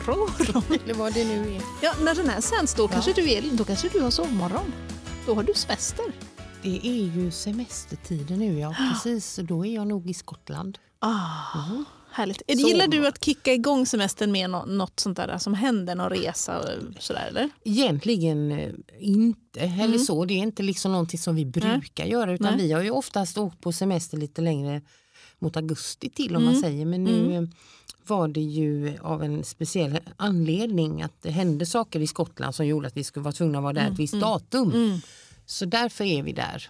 Morgon. Eller vad det nu är. Ja, när den här sänds då, Ja. kanske du är, då kanske du har sovmorgon. Då har du semester. Det är ju semestertider nu ja, precis. Då är jag nog i Skottland. Ah, Mm. Härligt. Så- Gillar du att kicka igång semestern med nå- något sånt där som händer, någon resa och sådär eller? Egentligen eh, inte, eller Mm. så. Det är inte liksom någonting som vi brukar göra utan Nej. vi har ju oftast åkt på semester lite längre mot augusti till om man Mm. säger. Men nu eh, var det ju av en speciell anledning att det hände saker i Skottland som gjorde att vi skulle vara tvungna att vara där ett visst datum. Mm. Så därför är vi där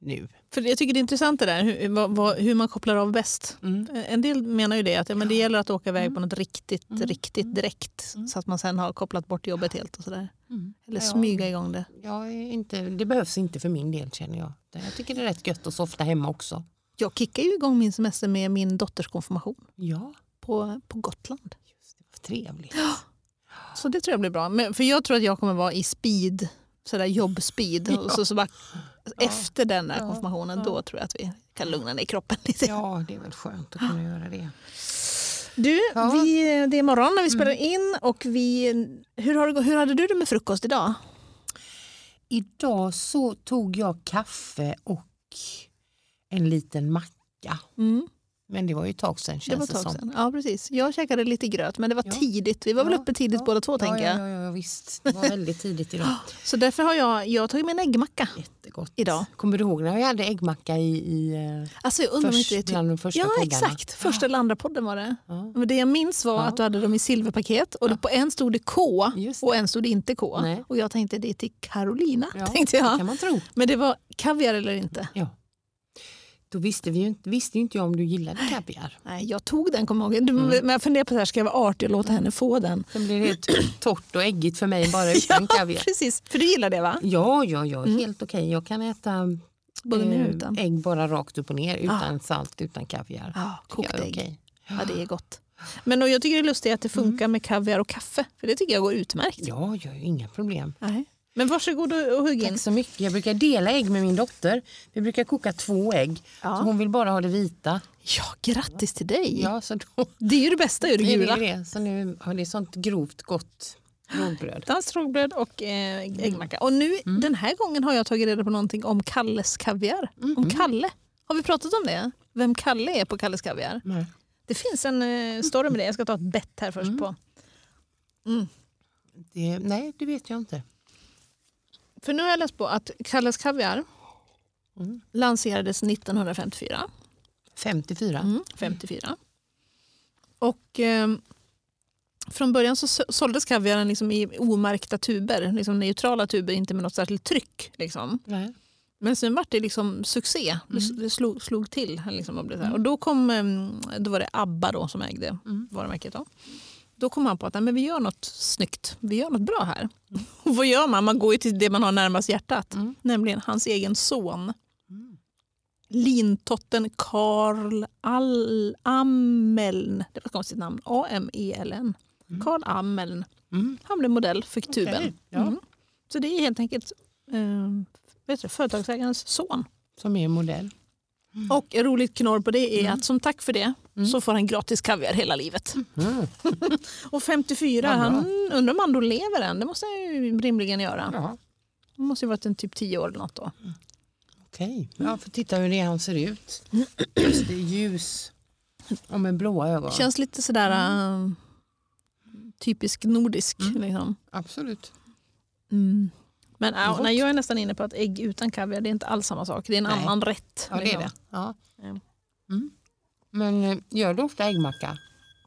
nu. För jag tycker det är intressant det där hur, vad, vad, hur man kopplar av bäst. Mm. Eh, En del menar ju det att ja, men det gäller att åka iväg på något riktigt, Mm. riktigt direkt så att man sen har kopplat bort jobbet helt och sådär. Mm. Eller Ja. smyga igång det. Jag inte, det behövs inte för min del känner jag. Jag tycker det är rätt gött att softa hemma också. Jag kickar ju igång min semester med min dotters konfirmation Ja, på, på Gotland. just det. Vad trevligt. Så det tror jag blir bra. Men, för jag tror att jag kommer vara i speed, sådär jobbspeed. Och så, så bara, efter den där Ja. konfirmationen, Ja. då tror jag att vi kan lugna ner kroppen lite. Ja, det är väl skönt att kunna göra det. Du, Ja. vi, det är morgon när vi spelar in och vi, hur, har, hur hade du det med frukost idag? Idag så tog jag kaffe och en liten macka. Mm, Men det var ju ett tag sedan det känns var det, ett tag som. sedan. Ja, precis. Jag käkade lite gröt men det var Ja. tidigt. Vi var väl Ja, uppe tidigt ja, båda två Ja, tänker jag. ja, ja, ja, visst. Det var väldigt tidigt idag. Så därför har jag, jag tagit med en äggmacka Jättegott. idag. Kommer du ihåg när vi hade äggmacka i, i eh, Alltså jag undrar först, inte det bland typ, de första Ja poddarna? exakt, första eller andra podden var det. Ja. Men det jag minns var Ja. att du hade dem i silverpaket och på en stod det K Just det. och en stod det inte K. Nej. Och jag tänkte det är till Carolina. Ja, tänkte Det jag. kan man tro. Men det var kaviar eller inte. Ja. Då visste, vi ju inte, visste ju inte jag om du gillade kaviar. Nej, jag tog den kommer jag ihåg. Mm. Men jag funderade på det här, ska jag vara artig och låta henne få den? Sen blir det helt torrt och äggigt för mig bara utan kaviar. Precis, för du gillar det va? Ja, ja, ja, helt okej. Jag kan äta Både med eh, utan. ägg bara rakt upp och ner utan salt, utan kaviar. Ja, Tycker kokt ägg. okej. Ja, det är gott. Men och jag tycker det är lustigt att det funkar med kaviar och kaffe. För det tycker jag går utmärkt. Ja, jag har inga problem. Nej. Men varsågod och hugg in. Tack så mycket. Jag brukar dela ägg med min dotter. Vi brukar koka två ägg. Ja. Så hon vill bara ha det vita. Ja, grattis till dig. Ja, så då Det är ju det bästa ur det är gula. det det. Så nu har det sånt grovt gott rågbröd. Danskt rågbröd och eh, äggmacka. Och nu Mm. den här gången har jag tagit reda på någonting om Kalles kaviar. Mm. Om Kalle. Har vi pratat om det? Vem Kalle är på Kalles kaviar? Nej. Det finns en eh, story med det. Jag ska ta ett bett här först på. Det, nej, det vet jag inte. För nu har jag läst på att Kalles kaviar Mm. lanserades 1954. 54. Mm, 54. Och eh, från början så så- såldes kaviaren liksom i omärkta tuber, liksom neutrala tuber, inte med något särskilt tryck. Liksom. Nej. Men sen var det liksom succé. Det, det slog, slog till. Liksom, och, blev så här. och då, kom, eh, då var det ABBA då, som ägde Mm. varumärket. Då. Då kom han på att men vi gör något snyggt. Vi gör något bra här. Och vad gör man? Man går ju till det man har närmast hjärtat. Mm. Nämligen hans egen son. Mm. Lintotten Karl Al Ameln. Det var ett konstigt namn. A-M-E-L-N. Karl Ameln. Mm. Han blev modell för tuben. Okej, ja. Mm. Så det är helt enkelt eh, vet du, företagsägarens son. Som är modell. Och ett roligt knorr på det är att som tack för det så får han gratis kaviar hela livet. Mm. Och 54, Vad bra. han undrar om han då lever än. Det måste han ju rimligen göra. Ja. Det måste ju varit en typ 10 år eller något då. Okej, jag får titta hur det är han ser ut. Just det, ljus och med blåa ögon. Känns lite sådär äh, typisk nordisk. Liksom. Absolut. Mm. Men Gott. nej, jag är nästan inne på att ägg utan kaviar det är inte alls samma sak. Det är en Nej. annan rätt. Ja, det är liksom. det. Ja. Mm. Men eh, gör du ofta äggmacka?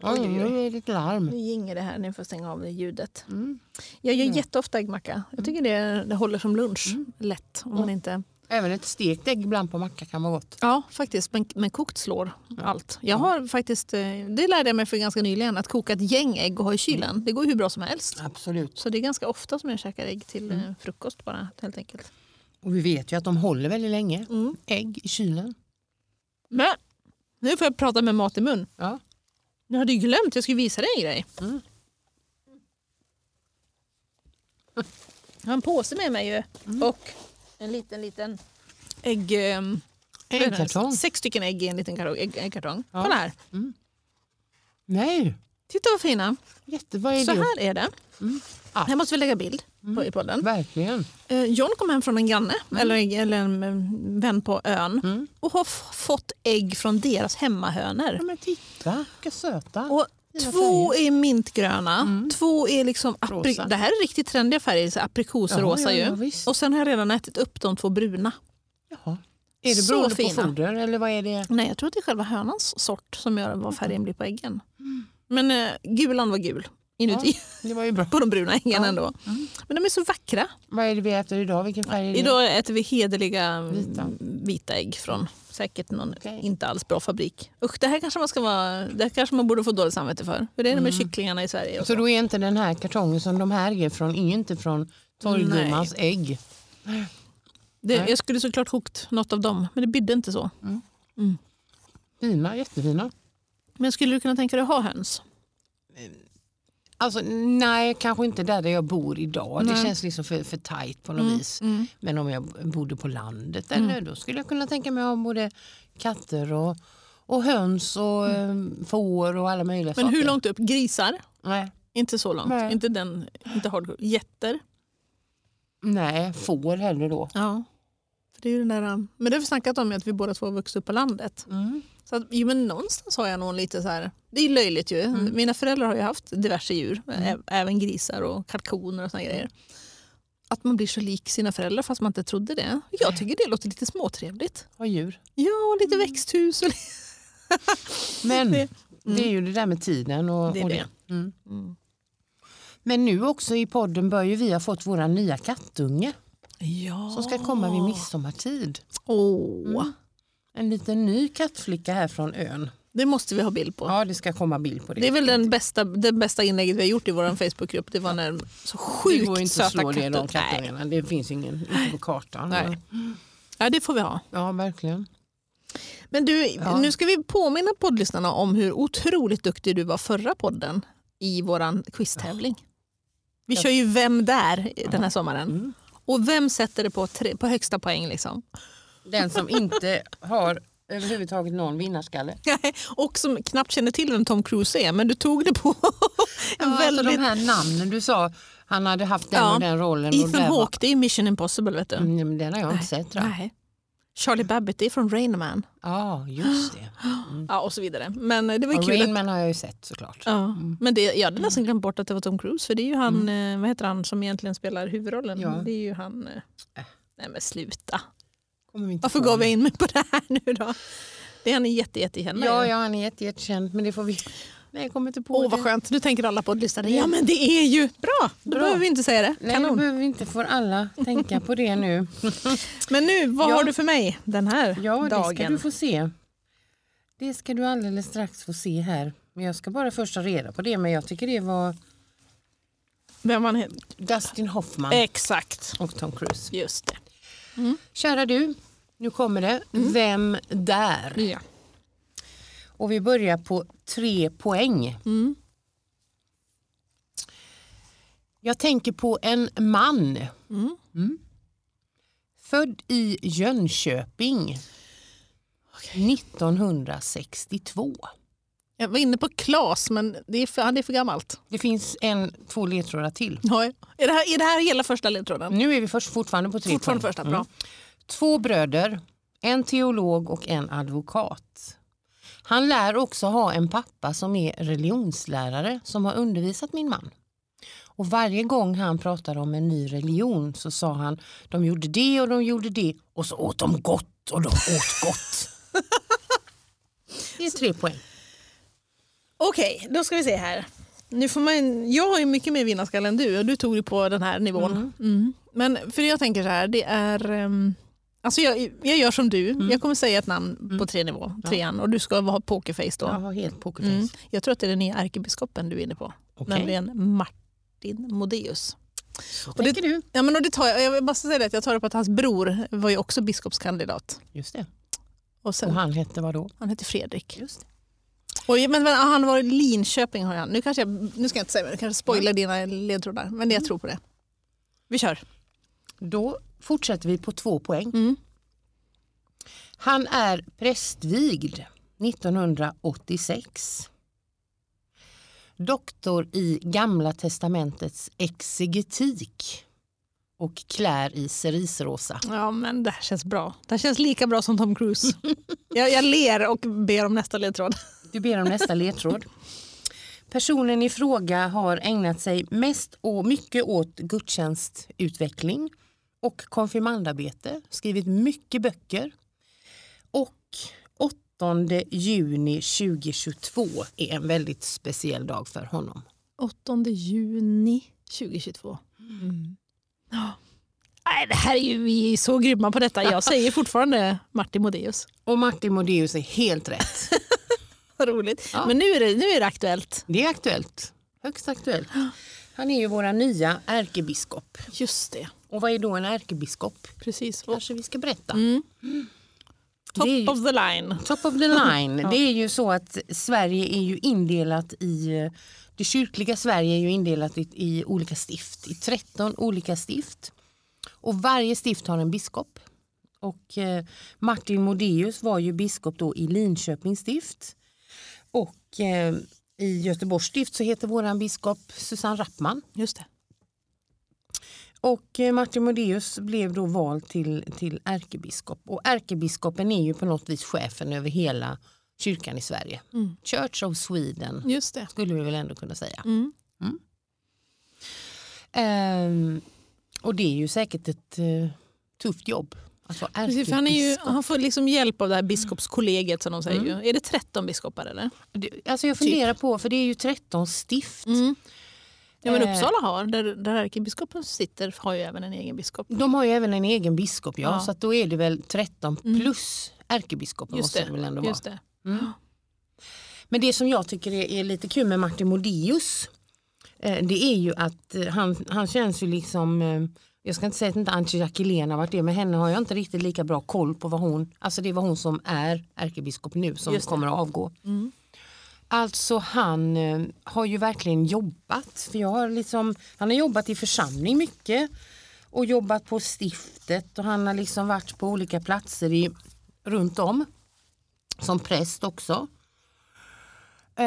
Oj, Oj, oj, är det ett larm. Nu ginger det här, ni får stänga av det ljudet. Mm. Jag gör Ja. jätteofta äggmacka. Jag tycker det, det håller som lunch. Lätt. Om man inte... Även ett stekt ägg ibland på macka kan vara gott. Ja, faktiskt. Men, men kokt slår allt. Jag har faktiskt, eh, det lärde jag mig för ganska nyligen, att koka ett gäng ägg och ha i kylen. Det går ju hur bra som helst. Absolut. Så det är ganska ofta som jag käkar ägg till eh, frukost bara helt enkelt. Och vi vet ju att de håller väldigt länge. Mm. Ägg i kylen. Men nu får jag prata med mat i mun. Ja. Jag hade ju glömt, jag skulle visa dig en grej. Mm. Jag har en påse med mig ju. Och en liten, liten ägg, eh, Äggkartong? Sex stycken ägg i en liten kartong. Ägg, äggkartong. Ja. Kolla här. Nej, Titta vad fina. jätte, vad är Så det? här är det. Ah. Här måste vi lägga bild på, i podden. Verkligen. Eh, John kom hem från en granne, Mm. eller, eller en vän på ön och har fått ägg från deras hemmahönor. Ja, men titta, vilka söta. Och Två är mintgröna, två är liksom apri-. Det här är riktigt trendiga färger, så aprikosrosa Ja, ja, ja, och sen har jag redan ätit upp de två bruna. Jaha. Är det beroende på foder eller vad är det? Nej, jag tror att det är själva hönans sort som gör vad färgen blir på äggen. Men eh, gulan var gul inuti Det var ju bra. på de bruna äggen ändå. Men de är så vackra. Vad är det vi äter idag? Vilken färg är det? Idag äter vi hederliga Vita. vita, vita ägg från säkert någon Okej. inte alls bra fabrik. Usch, det här kanske man, ska vara, det här kanske man borde få dåligt samvete för. Hur är det med kycklingarna i Sverige? och Så då är inte den här kartongen som de här är från, är inte från torggummans ägg? Det, Nej. jag skulle såklart kokt något av dem, men det bidde inte så. Fina, jättefina. Men skulle du kunna tänka dig att ha höns? Alltså, nej, kanske inte där, där jag bor idag. Det Nej. känns liksom för, för tajt på något vis. Mm. Men om jag bodde på landet eller, då skulle jag kunna tänka mig att ha både katter och, och höns och mm. får och alla möjliga Men saker. hur långt upp? Grisar? Nej, Inte så långt. Nej. Inte, den, inte hardcore. Getter? nej får heller då. Ja. För det är ju den där, um, men det har vi snackat om att vi båda två har vuxit upp på landet. Mm. Så att, men någonstans har jag nog lite så här, det är löjligt ju. Mm. Mina föräldrar har ju haft diverse djur, ä- även grisar och kalkoner och såna grejer. Att man blir så lik sina föräldrar fast man inte trodde det. Jag tycker det låter lite småtrevligt. Och djur. Ja, och lite växthus. Och Men Det- det, är ju det där med tiden. Och, Det är och det. Mm. Mm. Men nu också i podden bör ju vi ha fått våra nya kattunge Ja. som ska komma vid midsommartid. Åh, En liten ny kattflicka här från ön. Det måste vi ha bild på. Ja, det ska komma bild på det. Det är väl den bästa, det bästa inlägget vi har gjort i vår Facebookgrupp. Det var när så det sjukt går inte att söta slå det katter. de Nej. kattungarna. Det finns ingen inte på kartan. Nej. Ja, det får vi ha. Ja, verkligen. Men du, Ja. nu ska vi påminna poddlyssnarna om hur otroligt duktig du var förra podden i vår quiztävling. Vi Ja. kör ju Vem där den här sommaren. Mm. Och vem sätter det på, tre, på högsta poäng? Liksom? Den som inte har överhuvudtaget någon vinnarskalle. och som knappt känner till vem Tom Cruise är, men du tog det på en Ja, väldigt... alltså de här namnen du sa, han hade haft den Ja. och den rollen. Ethan där var- Hawke, det är Mission Impossible. Vet du. Mm, men den har jag inte sett tror jag. Nej. Charlie Babbitt, det är från Rain Man. Ja, just det. Ja, och så vidare. Men eh, det var ju Och kul. Rain Man har jag ju sett såklart. Ja, men det, jag hade nästan glömt bort att det var Tom Cruise för det är ju han, eh, vad heter han som egentligen spelar huvudrollen? Ja. Det är ju han, eh, Äh. nej men sluta. Kommer vi inte Varför gav jag in mig på det här nu då? Det är han är jätte, jättekänd. Ja, ja, han är jätte, jättekänd men det får vi... Nej, jag kommer inte på Åh det. vad skönt, nu tänker alla poddlyssnare, ja men det är ju bra, då Bra. behöver vi inte säga det. Nej, då Kanon. behöver vi inte får alla tänka på det nu. Men nu, vad Ja. har du för mig den här Ja, det dagen? ska du få se. Det ska du alldeles strax få se här. Men jag ska bara först ta reda på det. Men jag tycker det var Vem han heter? Dustin Hoffman Exakt, och Tom Cruise. just det. Kära du, nu kommer det. Vem där? Ja. Och vi börjar på tre poäng. Mm. Jag tänker på en man. Mm. Mm. Född i Jönköping 1962. Jag var inne på Klas, men det är för, han är för gammalt. Det finns en, två ledtrådar till. Är, det här, är det här hela första ledtråden? Nu är vi först, fortfarande på tre Fortfarande poäng. första, bra. Två bröder, en teolog och en advokat. Han lär också ha en pappa som är religionslärare som har undervisat min man. Och varje gång han pratade om en ny religion så sa han de gjorde det och de gjorde det och så åt de gott och de åt gott. Det är tre poäng. Okej, då ska vi se här. Nu får man, jag har ju mycket mer vinnarskalle än du och du tog det på den här nivån. Mm. Men för jag tänker så här, det är... Um, alltså jag, jag gör som du, jag kommer säga ett namn på tre nivå, trean, och du ska ha pokerface då. Jag har helt pokerface. Mm. Jag tror att det är den nya ärkebiskopen du är inne på, Okej. nämligen Martin Modéus. Så Och det- du. Ja, men och det tar jag, jag bara säga det, att jag tar på att hans bror var ju också biskopskandidat. Just det. Och sen, Och han hette vad då? han heter Fredrik. Just det. Och, men, men, han var i Linköping har han. Nu, kanske jag, nu ska jag inte säga men jag kanske spoilar dina ledtrådar. Men jag tror på det. Vi kör. Då fortsätter vi på två poäng. Mm. Han är prästvigd 1986. Doktor i Gamla testamentets exegetik och klär i cerisrosa. Ja, men det här känns bra. Det här känns lika bra som Tom Cruise. jag, jag ler och ber om nästa ledtråd. Du ber om nästa ledtråd. Personen i fråga har ägnat sig mest och mycket åt gudstjänstutveckling och konfirmandarbete, skrivit mycket böcker. Och 8 juni 2022 är en väldigt speciell dag för honom. 8 juni 2022. Mm. Ja. Nej, det här är ju, vi är så grymma på detta. Jag säger fortfarande Martin Modéus. Och Martin Modéus är helt rätt. Vad roligt. Ja. Men nu är, det, nu är det aktuellt. Det är aktuellt. Högst aktuellt. Han är ju våra nya ärkebiskop. Just det. Och vad är då en ärkebiskop? Precis. Kanske vi ska berätta. Mm. Top ju, of the line. Top of the line. ja. Det är ju så att Sverige är ju indelat i det kyrkliga Sverige är ju indelat i, i olika stift, i 13 olika stift. Och varje stift har en biskop. Och eh, Martin Modéus var ju biskop då i Linköpings stift. Och eh, i Göteborgs stift så heter våran biskop Susanne Rappman. Just det. Och eh, Martin Modéus blev då vald till, till ärkebiskop. Och ärkebiskopen är ju på något vis chefen över hela kyrkan i Sverige. Mm. Church of Sweden Just det. skulle vi väl ändå kunna säga. Mm. Mm. Ehm, och det är ju säkert ett uh, tufft jobb. Alltså Precis, han, är ju, han får liksom hjälp av det här biskopskollegiet som de säger. Mm. Är det 13 biskopar eller? Det, alltså jag funderar typ. på, för det är ju 13 stift. Ja, men eh. Uppsala har, där, där ärkebiskopen sitter, har ju även en egen biskop. De har ju även en egen biskop, ja. ja. Så då är det väl 13 mm. plus ärkebiskopen Just måste det väl ändå vara. Det. Mm. Men det som jag tycker är, är lite kul med Martin Modéus eh, det är ju att eh, han, han känns ju liksom eh, jag ska inte säga att inte Antje Jackelén har varit det, men henne har jag inte riktigt lika bra koll på vad hon, alltså det var hon som är ärkebiskop nu som kommer att avgå. Mm. Alltså han eh, har ju verkligen jobbat, för jag har liksom, han har jobbat i församling mycket och jobbat på stiftet och han har liksom varit på olika platser i, runt om som präst också. Uh,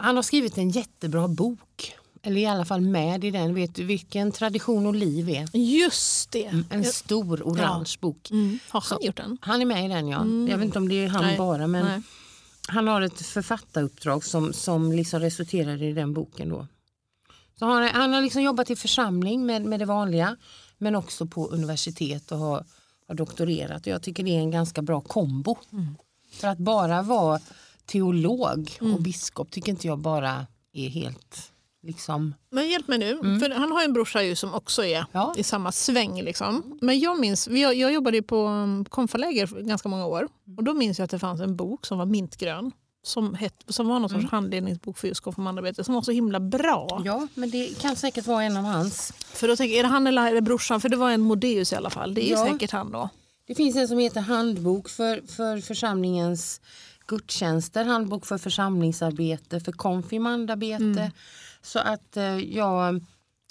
han har skrivit en jättebra bok. Eller i alla fall med i den. Vet du vilken tradition och liv är? Just det. Mm, en stor orange ja. bok. Mm. Har han Så, gjort den? Han är med i den ja. Mm. Jag vet inte om det är han Nej. bara men Nej. Han har ett författaruppdrag som, som liksom resulterar i den boken. Då. Så han, han har liksom jobbat i församling med, med det vanliga men också på universitet och har, har doktorerat. Och jag tycker det är en ganska bra kombo. Mm. För att bara vara teolog och mm. biskop tycker inte jag bara är helt liksom... Men hjälp mig nu, mm. för han har en brorsa ju som också är ja. i samma sväng. Liksom. Men jag minns, jag, jag jobbade på um, konfaläger ganska många år och då minns jag att det fanns en bok som var mintgrön som, het, som var någon sorts mm. handledningsbok för just konfirmandarbete som var så himla bra. Ja, men det kan säkert vara en av hans. För då tänker jag, är det han eller är det brorsan? För det var en Modéus i alla fall. Det är ja. säkert han då. Det finns en som heter Handbok för, för församlingens gudstjänster, handbok för församlingsarbete, för konfirmandarbete. Mm. Så att eh, jag,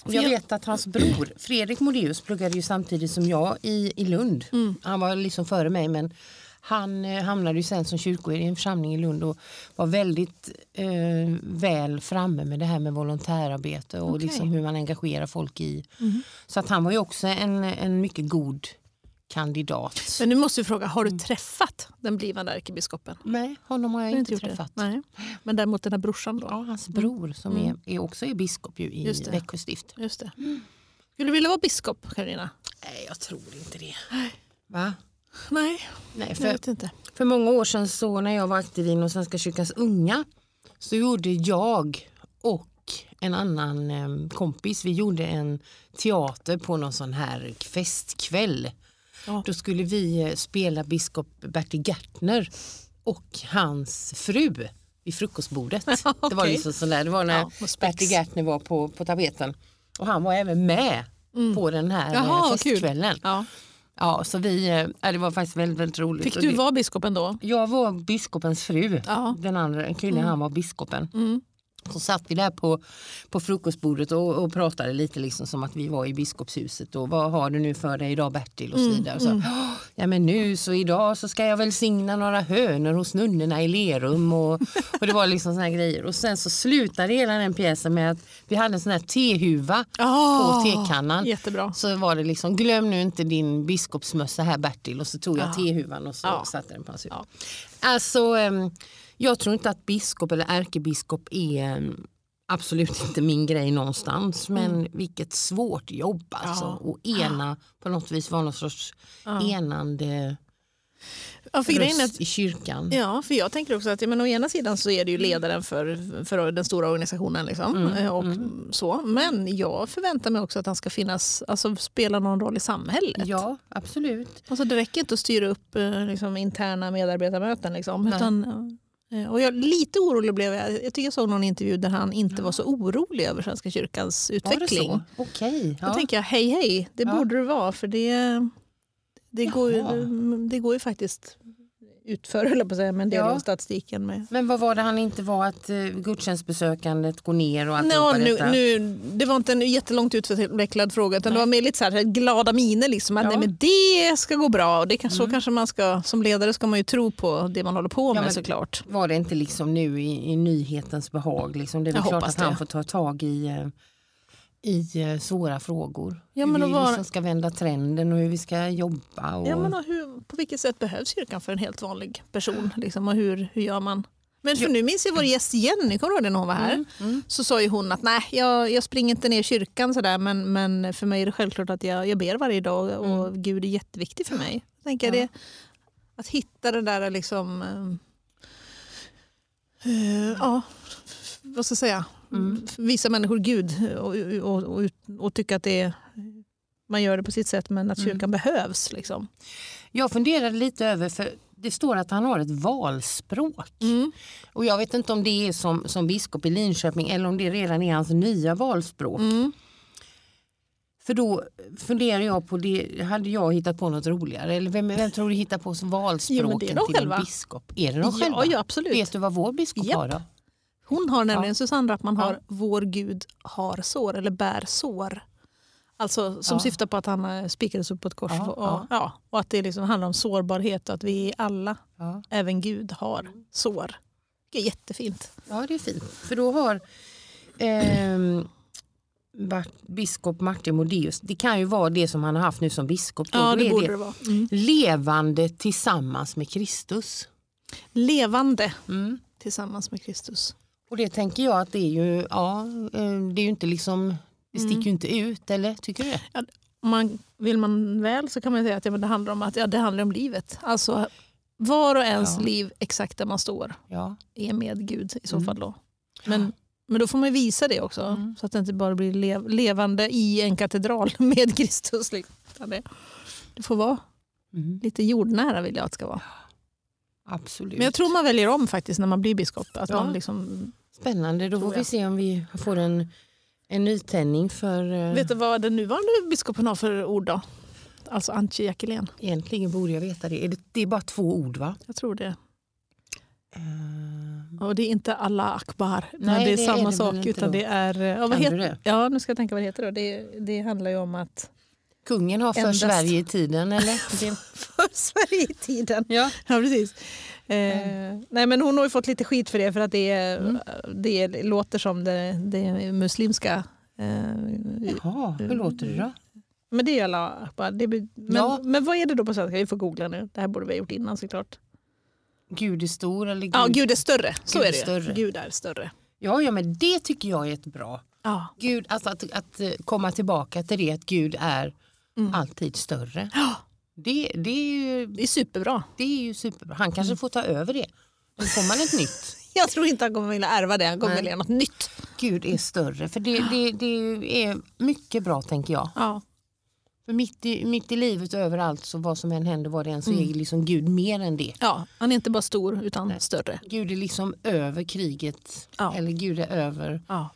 jag vet att hans bror Fredrik Modéus pluggade ju samtidigt som jag i, i Lund. Mm. Han var liksom före mig men han eh, hamnade ju sen som kyrkoherde i en församling i Lund och var väldigt eh, väl framme med det här med volontärarbete och okay. liksom hur man engagerar folk i. Mm. Så att han var ju också en, en mycket god kandidat. Men nu måste vi fråga, har du mm. träffat den blivande ärkebiskopen? Nej, honom har jag inte, inte träffat. Nej. Men däremot den här brorsan då? Ja, hans bror som mm. är, är, också är biskop ju i Växjö stift. Just det. Mm. Skulle du vilja vara biskop, Karina? Nej, jag tror inte det. Va? Nej, Nej för, jag vet inte. För många år sedan så när jag var aktiv inom Svenska kyrkans unga så gjorde jag och en annan eh, kompis, vi gjorde en teater på någon sån här festkväll Ja. Då skulle vi eh, spela biskop Bertil Gärtner och hans fru vid frukostbordet. okay. Det var liksom sån där, det var när ja, Bertil Gärtner var på, på tapeten. Och han var även med mm. på den här Jaha, festkvällen. Ja. Ja, så vi, äh, det var faktiskt väldigt, väldigt roligt. Fick du vara biskopen då? Jag var biskopens fru. Ja. Den andra killen mm. han var biskopen. Mm. Så satt vi där på, på frukostbordet och, och pratade lite liksom som att vi var i biskopshuset och vad har du nu för dig idag Bertil och så vidare. Och så, "Åh, ja men nu så idag så ska jag välsigna några hönor hos nunnorna i Lerum och, och det var liksom såna här grejer. Och sen så slutade hela den pjäsen med att vi hade en sån här tehuva Ah, på tekannan. Jättebra. Så var det liksom, glöm nu inte din biskopsmössa här Bertil och så tog jag Ja. tehuvan och så Ja. satte den på hans huvud. Ja. Alltså, em, jag tror inte att biskop eller ärkebiskop är em, absolut inte min grej någonstans. Men vilket svårt jobb alltså. Mm. Ja. Och ena, på något vis vara någon sorts enande Ja, för är att röst i kyrkan. Ja, för jag tänker också att ja, men å ena sidan så är det ju ledaren för, för den stora organisationen. Liksom, Mm, eh, och så. Men jag förväntar mig också att han ska finnas, alltså, spela någon roll i samhället. Ja, absolut. Alltså, det räcker inte att styra upp eh, liksom, interna medarbetarmöten. Liksom, Nej. utan, och jag, lite orolig blev jag. Jag tycker jag såg någon intervju där han inte var så orolig över Svenska kyrkans Var det utveckling. så? Okej. Då Ja. tänker jag, hej hej, det Ja. borde det vara. För det, det, går Jaha. det går ju faktiskt utför, jag på att säga, en del Ja. av statistiken. Med. Men vad var det han inte var att uh, gudstjänstbesökandet går ner och alltihopa nu, detta? nu, det var inte en jättelångt utvecklad fråga utan Nej. det var mer lite så här, glada miner. Liksom, att Ja. nej, men det ska gå bra. Och det kan, Så kanske man ska, som ledare ska man ju tro på det man håller på med såklart. Var det inte liksom nu i, i nyhetens behag? Liksom? Det är väl klart att han det. får ta tag i, eh, i eh, svåra frågor. Ja, hur vi vara- liksom ska vända trenden och hur vi ska jobba. Och... Ja, men och hur, på vilket sätt behövs kyrkan för en helt vanlig person? Liksom, och hur, hur gör man? Men för nu minns jag vår gäst Jenny, kommer du ihåg det när hon var här? Mm, mm. Så sa ju hon att nej, jag, jag springer inte ner i kyrkan sådär men, men för mig är det självklart att jag, jag ber varje dag och Gud är jätteviktig för mig. Jag tänker Mm. Ja. det, att hitta det där liksom, eh, eh, ja, vad ska jag säga, Mm. visa människor Gud och, och, och, och tycka att det är, man gör det på sitt sätt men att Mm. kyrkan behövs. Liksom. Jag funderade lite över, för det står att han har ett valspråk. Mm. Och jag vet inte om det är som, som biskop i Linköping eller om det redan är hans nya valspråk. Mm. För då funderar jag på det, hade jag hittat på något roligare? Eller vem, vem tror du hittar på Jo, valspråken de till själva. en biskop? Är det de själva? Ja, ja, absolut. Vet du vad vår biskop Japp. har då? Hon har nämligen, Ja. Susanne Rappman har Ja. Vår Gud har sår eller bär sår. Alltså som Ja. syftar på att han eh, spikades upp på ett kors. Ja, och, ja. och att det liksom handlar om sårbarhet och att vi alla, även Gud, har sår. Det är jättefint. ja, det är fint. För då har Bart- biskop Martin Modéus, det kan ju vara det som han har haft nu som biskop. Då. Ja, det är borde det vara. Mm. Levande tillsammans med Kristus. Levande Mm. tillsammans med Kristus. Och det tänker jag att det är ju, ja, eh, det är ju inte liksom, det Mm. sticker ju inte ut, eller tycker du det? Om man, vill man väl så kan man säga att ja, men det handlar om att ja, det handlar om livet. Alltså var och ens Ja. liv exakt där man står Ja. är med Gud i så Mm. fall. Då. Men, men då får man visa det också Mm. så att det inte bara blir lev, levande i en katedral med Kristus. Liksom. Det får vara Mm. lite jordnära vill jag att det ska vara. Absolut. Men jag tror man väljer om faktiskt när man blir biskop. Att Ja. man liksom, Spännande, då får vi se om vi får en, en nytändning för eh, Vet du vad den nuvarande biskopen har för ord då? Alltså Antje Jackelén. Egentligen borde jag veta det. Är det. Det är bara två ord va? Jag tror det. Eh, Och det är inte Allah akbar. Nej, men det är det är samma det väl sak. inte Utan då. det är, ja, vad heter, det? ja, nu ska jag tänka vad det heter. Då. Det, det handlar ju om att Kungen har för Endast- Sverige i tiden eller? För Sverige i tiden. ja. Ja, precis. Eh, nej, men hon har ju fått lite skit för det för att det, Mm. det låter som det, det muslimska. Eh, Jaha, hur låter det då? men det är alla. Det, men, Ja. men vad är det då på svenska? Vi får googla nu. Det här borde vi ha gjort innan såklart. Gud är stor eller Gud? Ja, Gud är större. Så Gud är är det. större. Gud är större. ja, ja, men det tycker jag är ett bra. Ja. Gud, alltså att, att eh, komma tillbaka till det att Gud är Mm. alltid större. Det, det, är ju, det är superbra. det är ju superbra. Han kanske Mm. får ta över det. Då får man ett nytt. Jag tror inte han kommer vilja ärva det. Han kommer Nej. vilja något nytt. Gud är större. För det, det, det är mycket bra tänker jag. Ja. För mitt i, mitt i livet och överallt så vad som än händer vad det än så Mm. är liksom Gud mer än det. ja, han är inte bara stor utan Nej. större. Gud är liksom över kriget Ja. eller Gud är över Ja.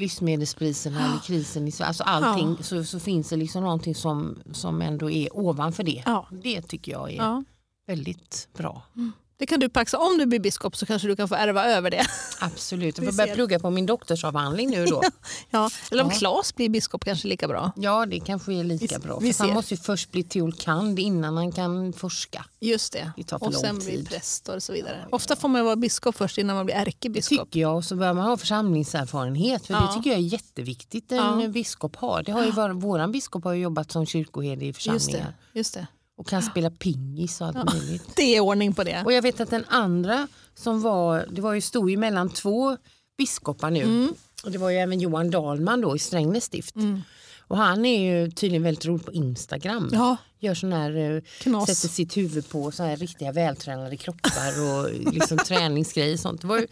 Livsmedelspriserna eller krisen. i Sverige. Alltså allting så, så finns det liksom någonting som, som ändå är ovanför det. Ja. Det tycker jag är Ja. väldigt bra. Det kan du paxa. Om du blir biskop så kanske du kan få ärva över det. Absolut, jag får börja plugga på min doktorsavhandling nu då. Ja. Eller om Ja. Claes blir biskop kanske lika bra. Ja, det kanske är lika Vi- bra. vi han måste ju först bli teolkand innan han kan forska. Just det. Det och sen tid. präst och så vidare. Ofta får man vara biskop först innan man blir ärkebiskop. Tycker jag. Och så bör man ha församlingserfarenhet. För Ja. Det tycker jag är jätteviktigt en Ja. biskop har. Det har ju var, våran biskop har jobbat som kyrkoherde i Just församlingar. det. Just det. Och kan spela pingis och allt möjligt. Det är ordning på det. Och jag vet att den andra som var, det var ju stod ju mellan två biskopar nu. Mm. Och det var ju även Johan Dahlman då i Strängnäs stift. Och han är ju tydligen väldigt rolig på Instagram. Ja, Gör sån här, eh, Knas. sätter sitt huvud på så här riktiga vältränade kroppar och liksom träningsgrejer och sånt. Det, var ju,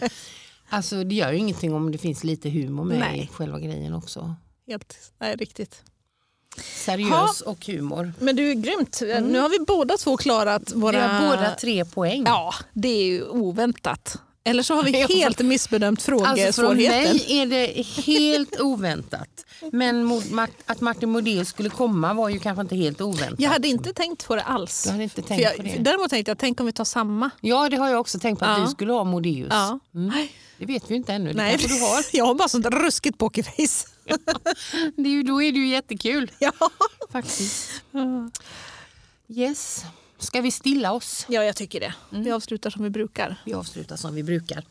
alltså, det gör ju ingenting om det finns lite humor med Nej. i själva grejen också. helt nej, riktigt. Seriös och humor. Men du är grymt. Nu har vi båda två klarat våra... Vi har båda tre poäng. Ja, det är ju oväntat. Eller så har vi helt missbedömt Alltså frågesvårigheten. mig är det helt oväntat. Men att Martin Modéus skulle komma var ju kanske inte helt oväntat. jag hade inte tänkt på det alls. Du hade inte För tänkt jag, på det? Däremot tänkte jag, tänk om vi tar samma. Ja, det har jag också tänkt på att Ja. du skulle ha Modéus. Ja. Mm. Det vet vi inte ännu. Det Nej, du har. jag har bara sånt ruskigt pokerface. Det är ju, då är det ju jättekul. ja. Faktiskt. Yes. Ska vi stilla oss? ja, jag tycker det. Mm. Vi avslutar som vi brukar. Vi avslutar som vi brukar.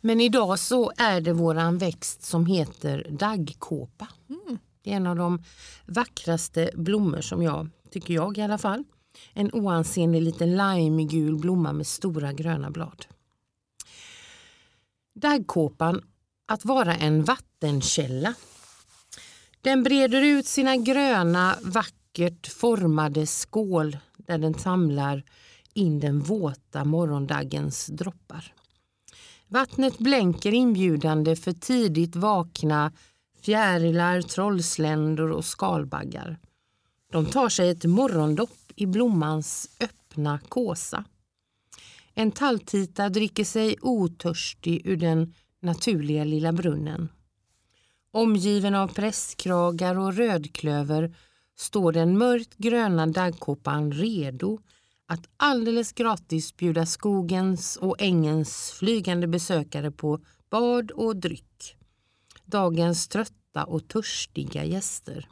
Men idag så är det våran växt som heter daggkåpa. Det är en av de vackraste blommor som jag, tycker jag i alla fall. En oansenlig liten limegul blomma med stora gröna blad. Daggkåpan, att vara en vattenkälla. Den breder ut sina gröna, vackert formade skål där den samlar in den våta morgondagens droppar. Vattnet blänker inbjudande för tidigt vakna fjärilar, trollsländor och skalbaggar. De tar sig ett morgondopp i blommans öppna kåsa. En talltita dricker sig otörstig ur den naturliga lilla brunnen. Omgiven av prästkragar och rödklöver står den mörkt gröna daggkåpan redo att alldeles gratis bjuda skogens och ängens flygande besökare på bad och dryck. Dagens trötta och törstiga gäster.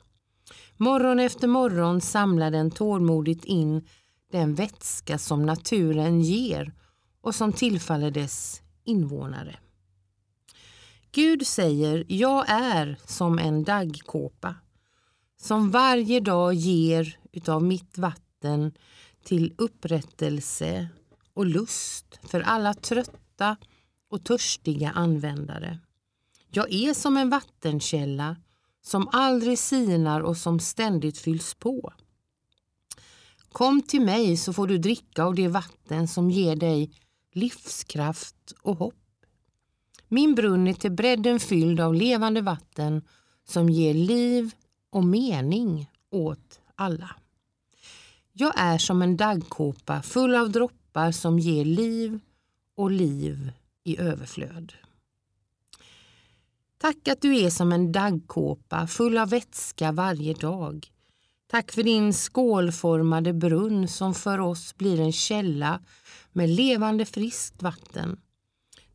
Morgon efter morgon samlar den tålmodigt in den vätska som naturen ger och som tillfaller dess invånare. Gud säger, jag är som en daggkåpa som varje dag ger utav mitt vatten till upprättelse och lust för alla trötta och törstiga användare. Jag är som en vattenkälla som aldrig sinar och som ständigt fylls på. Kom till mig så får du dricka av det vatten som ger dig livskraft och hopp. Min brunn är till bredden fylld av levande vatten som ger liv och mening åt alla. Jag är som en daggkåpa full av droppar som ger liv och liv i överflöd. Tack att du är som en daggkåpa full av vätska varje dag. Tack för din skålformade brunn som för oss blir en källa med levande friskt vatten.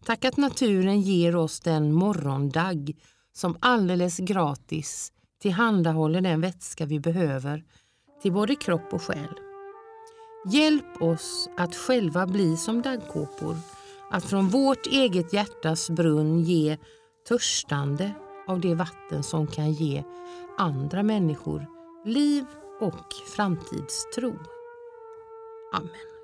Tack att naturen ger oss den morgondagg som alldeles gratis tillhandahåller den vätska vi behöver till både kropp och själ. Hjälp oss att själva bli som daggkåpor, att från vårt eget hjärtas brunn ge törstande av det vatten som kan ge andra människor liv och framtidstro. Amen.